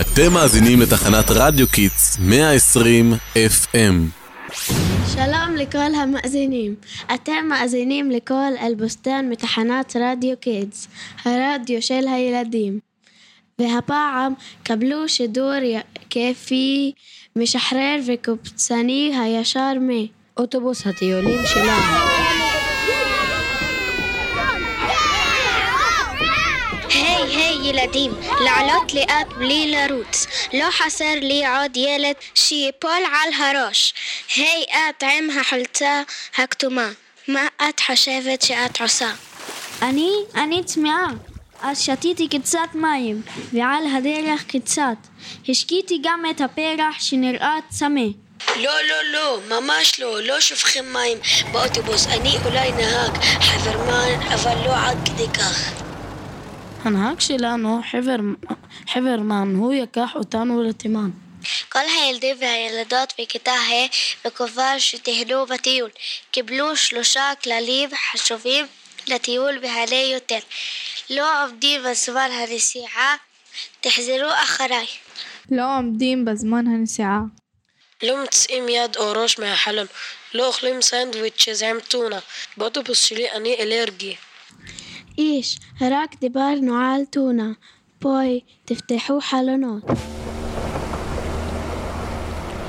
אתם מאזינים לתחנת רדיו Kids 120 FM. שלום לכל המאזינים. אתם מאזינים לקול אלבוסטן מתחנת רדיו Kids, הרדיו של הילדים. והפעם קבלו שידור כיפי, משחרר וקופצני הישר מאוטובוס הטיולים שלנו. היי היי ילדים, לעלות לאט בלי לרוץ. לא חסר לי עוד ילד שיפול על הראש. היי את עם החולצה הכתומה, מה את חושבת שאת עושה? אני, אני צמאה. אז שתיתי קצת מים, ועל הדרך קצת. השקיתי גם את הפרח שנראה צמא. לא, לא, לא, ממש לא, לא שופכים מים באוטובוס. אני אולי נהג חברמן, אבל לא עד כדי כך. הנהג שלנו, חבר, חברמן, הוא ייקח אותנו לתימן. כל הילדים והילדות בכיתה ה' מקווה שתהנו בטיול. קיבלו שלושה כללים חשובים לטיול מהנה יותר. לא עומדים בזמן הנסיעה, תחזרו אחריי. לא עומדים בזמן הנסיעה. לא מוצאים יד או ראש מהחלון. לא אוכלים סנדוויצ'ז עם טונה. באוטובוס שלי אני אלרגי. איש, רק דיברנו על טונה. בואי, תפתחו חלונות.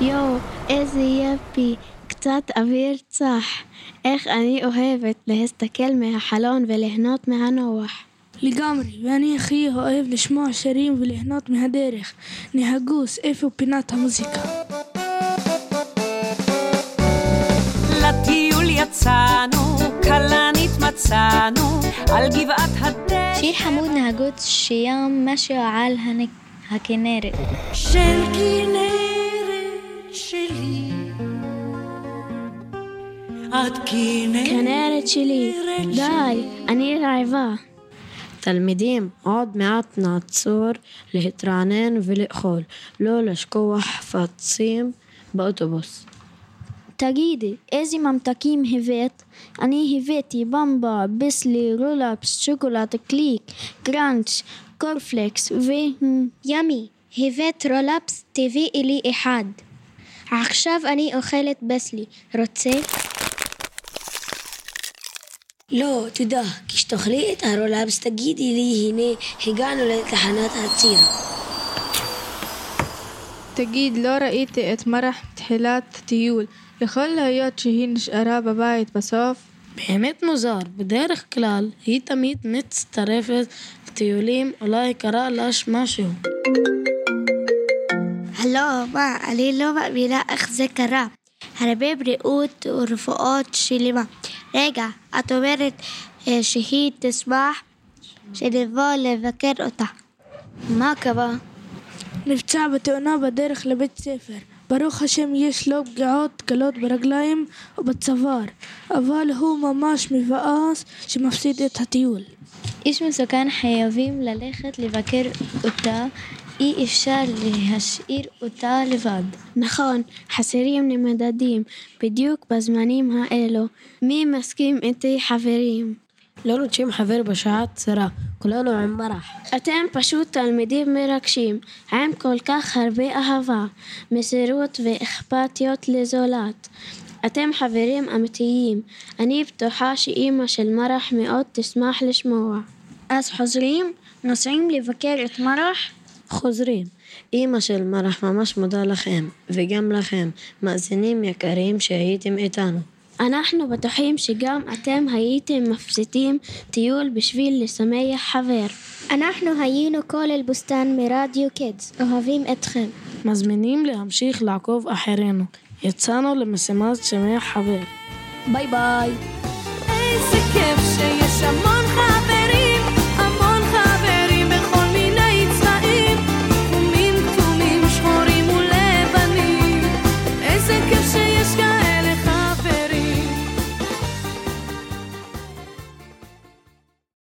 יואו, איזה יפי, קצת אוויר צח. איך אני אוהבת להסתכל מהחלון וליהנות מהנוח. לגמרי, ואני הכי אוהב לשמוע שירים וליהנות מהדרך. נהגוס, איפה פינת המוזיקה? לטיול יצאנו, כלנית מצאנו, על גבעת הדרך. שיר חמוד נהגות שים משהו על הנ... הכנרת. של כנרת שלי. את כנרת כנרת שלי, די, אני רעבה. תלמידים, עוד מעט נעצור להתרענן ולאכול, לא לשכוח חפצים באוטובוס. תגידי, איזה ממתקים הבאת? אני הבאתי במבה, ביסלי, Roll-Ups, שוקולד, קליק, crunch, קורנפלקס ו... yummy, הבאת Roll-Ups, תביאי לי אחד. עכשיו אני אוכלת ביסלי. רוצה? לא, תודה. כשתאכלי את ה Roll-Ups תגידי לי, הנה, הגענו לתחנת העצירה. תגיד, לא ראיתי את מרח תחילת הטיול. יכול להיות שהיא נשארה בבית בסוף? באמת מוזר, בדרך כלל היא תמיד מצטרפת לטיולים, אולי קרה לה משהו. לא, מה, אני לא מאמינה איך זה קרה. הרבה בריאות ורפואות שלמה. רגע, את אומרת אה, שהיא תשמח שנבוא לבקר אותה. מה קרה? נפצע בתאונה בדרך לבית ספר. ברוך השם יש לו פגיעות קלות ברגליים ובצוואר, אבל הוא ממש מבאס שמפסיד את הטיול. איש מסוכן חייבים ללכת לבקר אותה, אי אפשר להשאיר אותה לבד. נכון, חסרים נמדדים, בדיוק בזמנים האלו. מי מסכים איתי חברים? לא נוטשים חבר בשעה צרה, כולנו עם מרח. אתם פשוט תלמידים מרגשים, עם כל כך הרבה אהבה, מסירות ואכפתיות לזולת. אתם חברים אמיתיים, אני בטוחה שאימא של מרח מאוד תשמח לשמוע. אז חוזרים? נוסעים לבקר את מרח? חוזרים. אימא של מרח ממש מודה לכם, וגם לכם, מאזינים יקרים שהייתם איתנו. אנחנו בטוחים שגם אתם הייתם מפסידים טיול בשביל לשמח חבר. אנחנו היינו כל אל-בוסתן מרדיו קידס, אוהבים אתכם. מזמינים להמשיך לעקוב אחרינו. יצאנו למשימת שמח חבר. ביי ביי.